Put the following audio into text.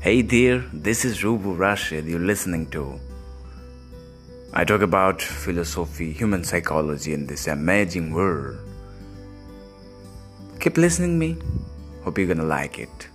Hey there, this is Rubu Rashid you're listening to. I talk about philosophy, human psychology in this amazing world. Keep listening me. Hope you're gonna like it.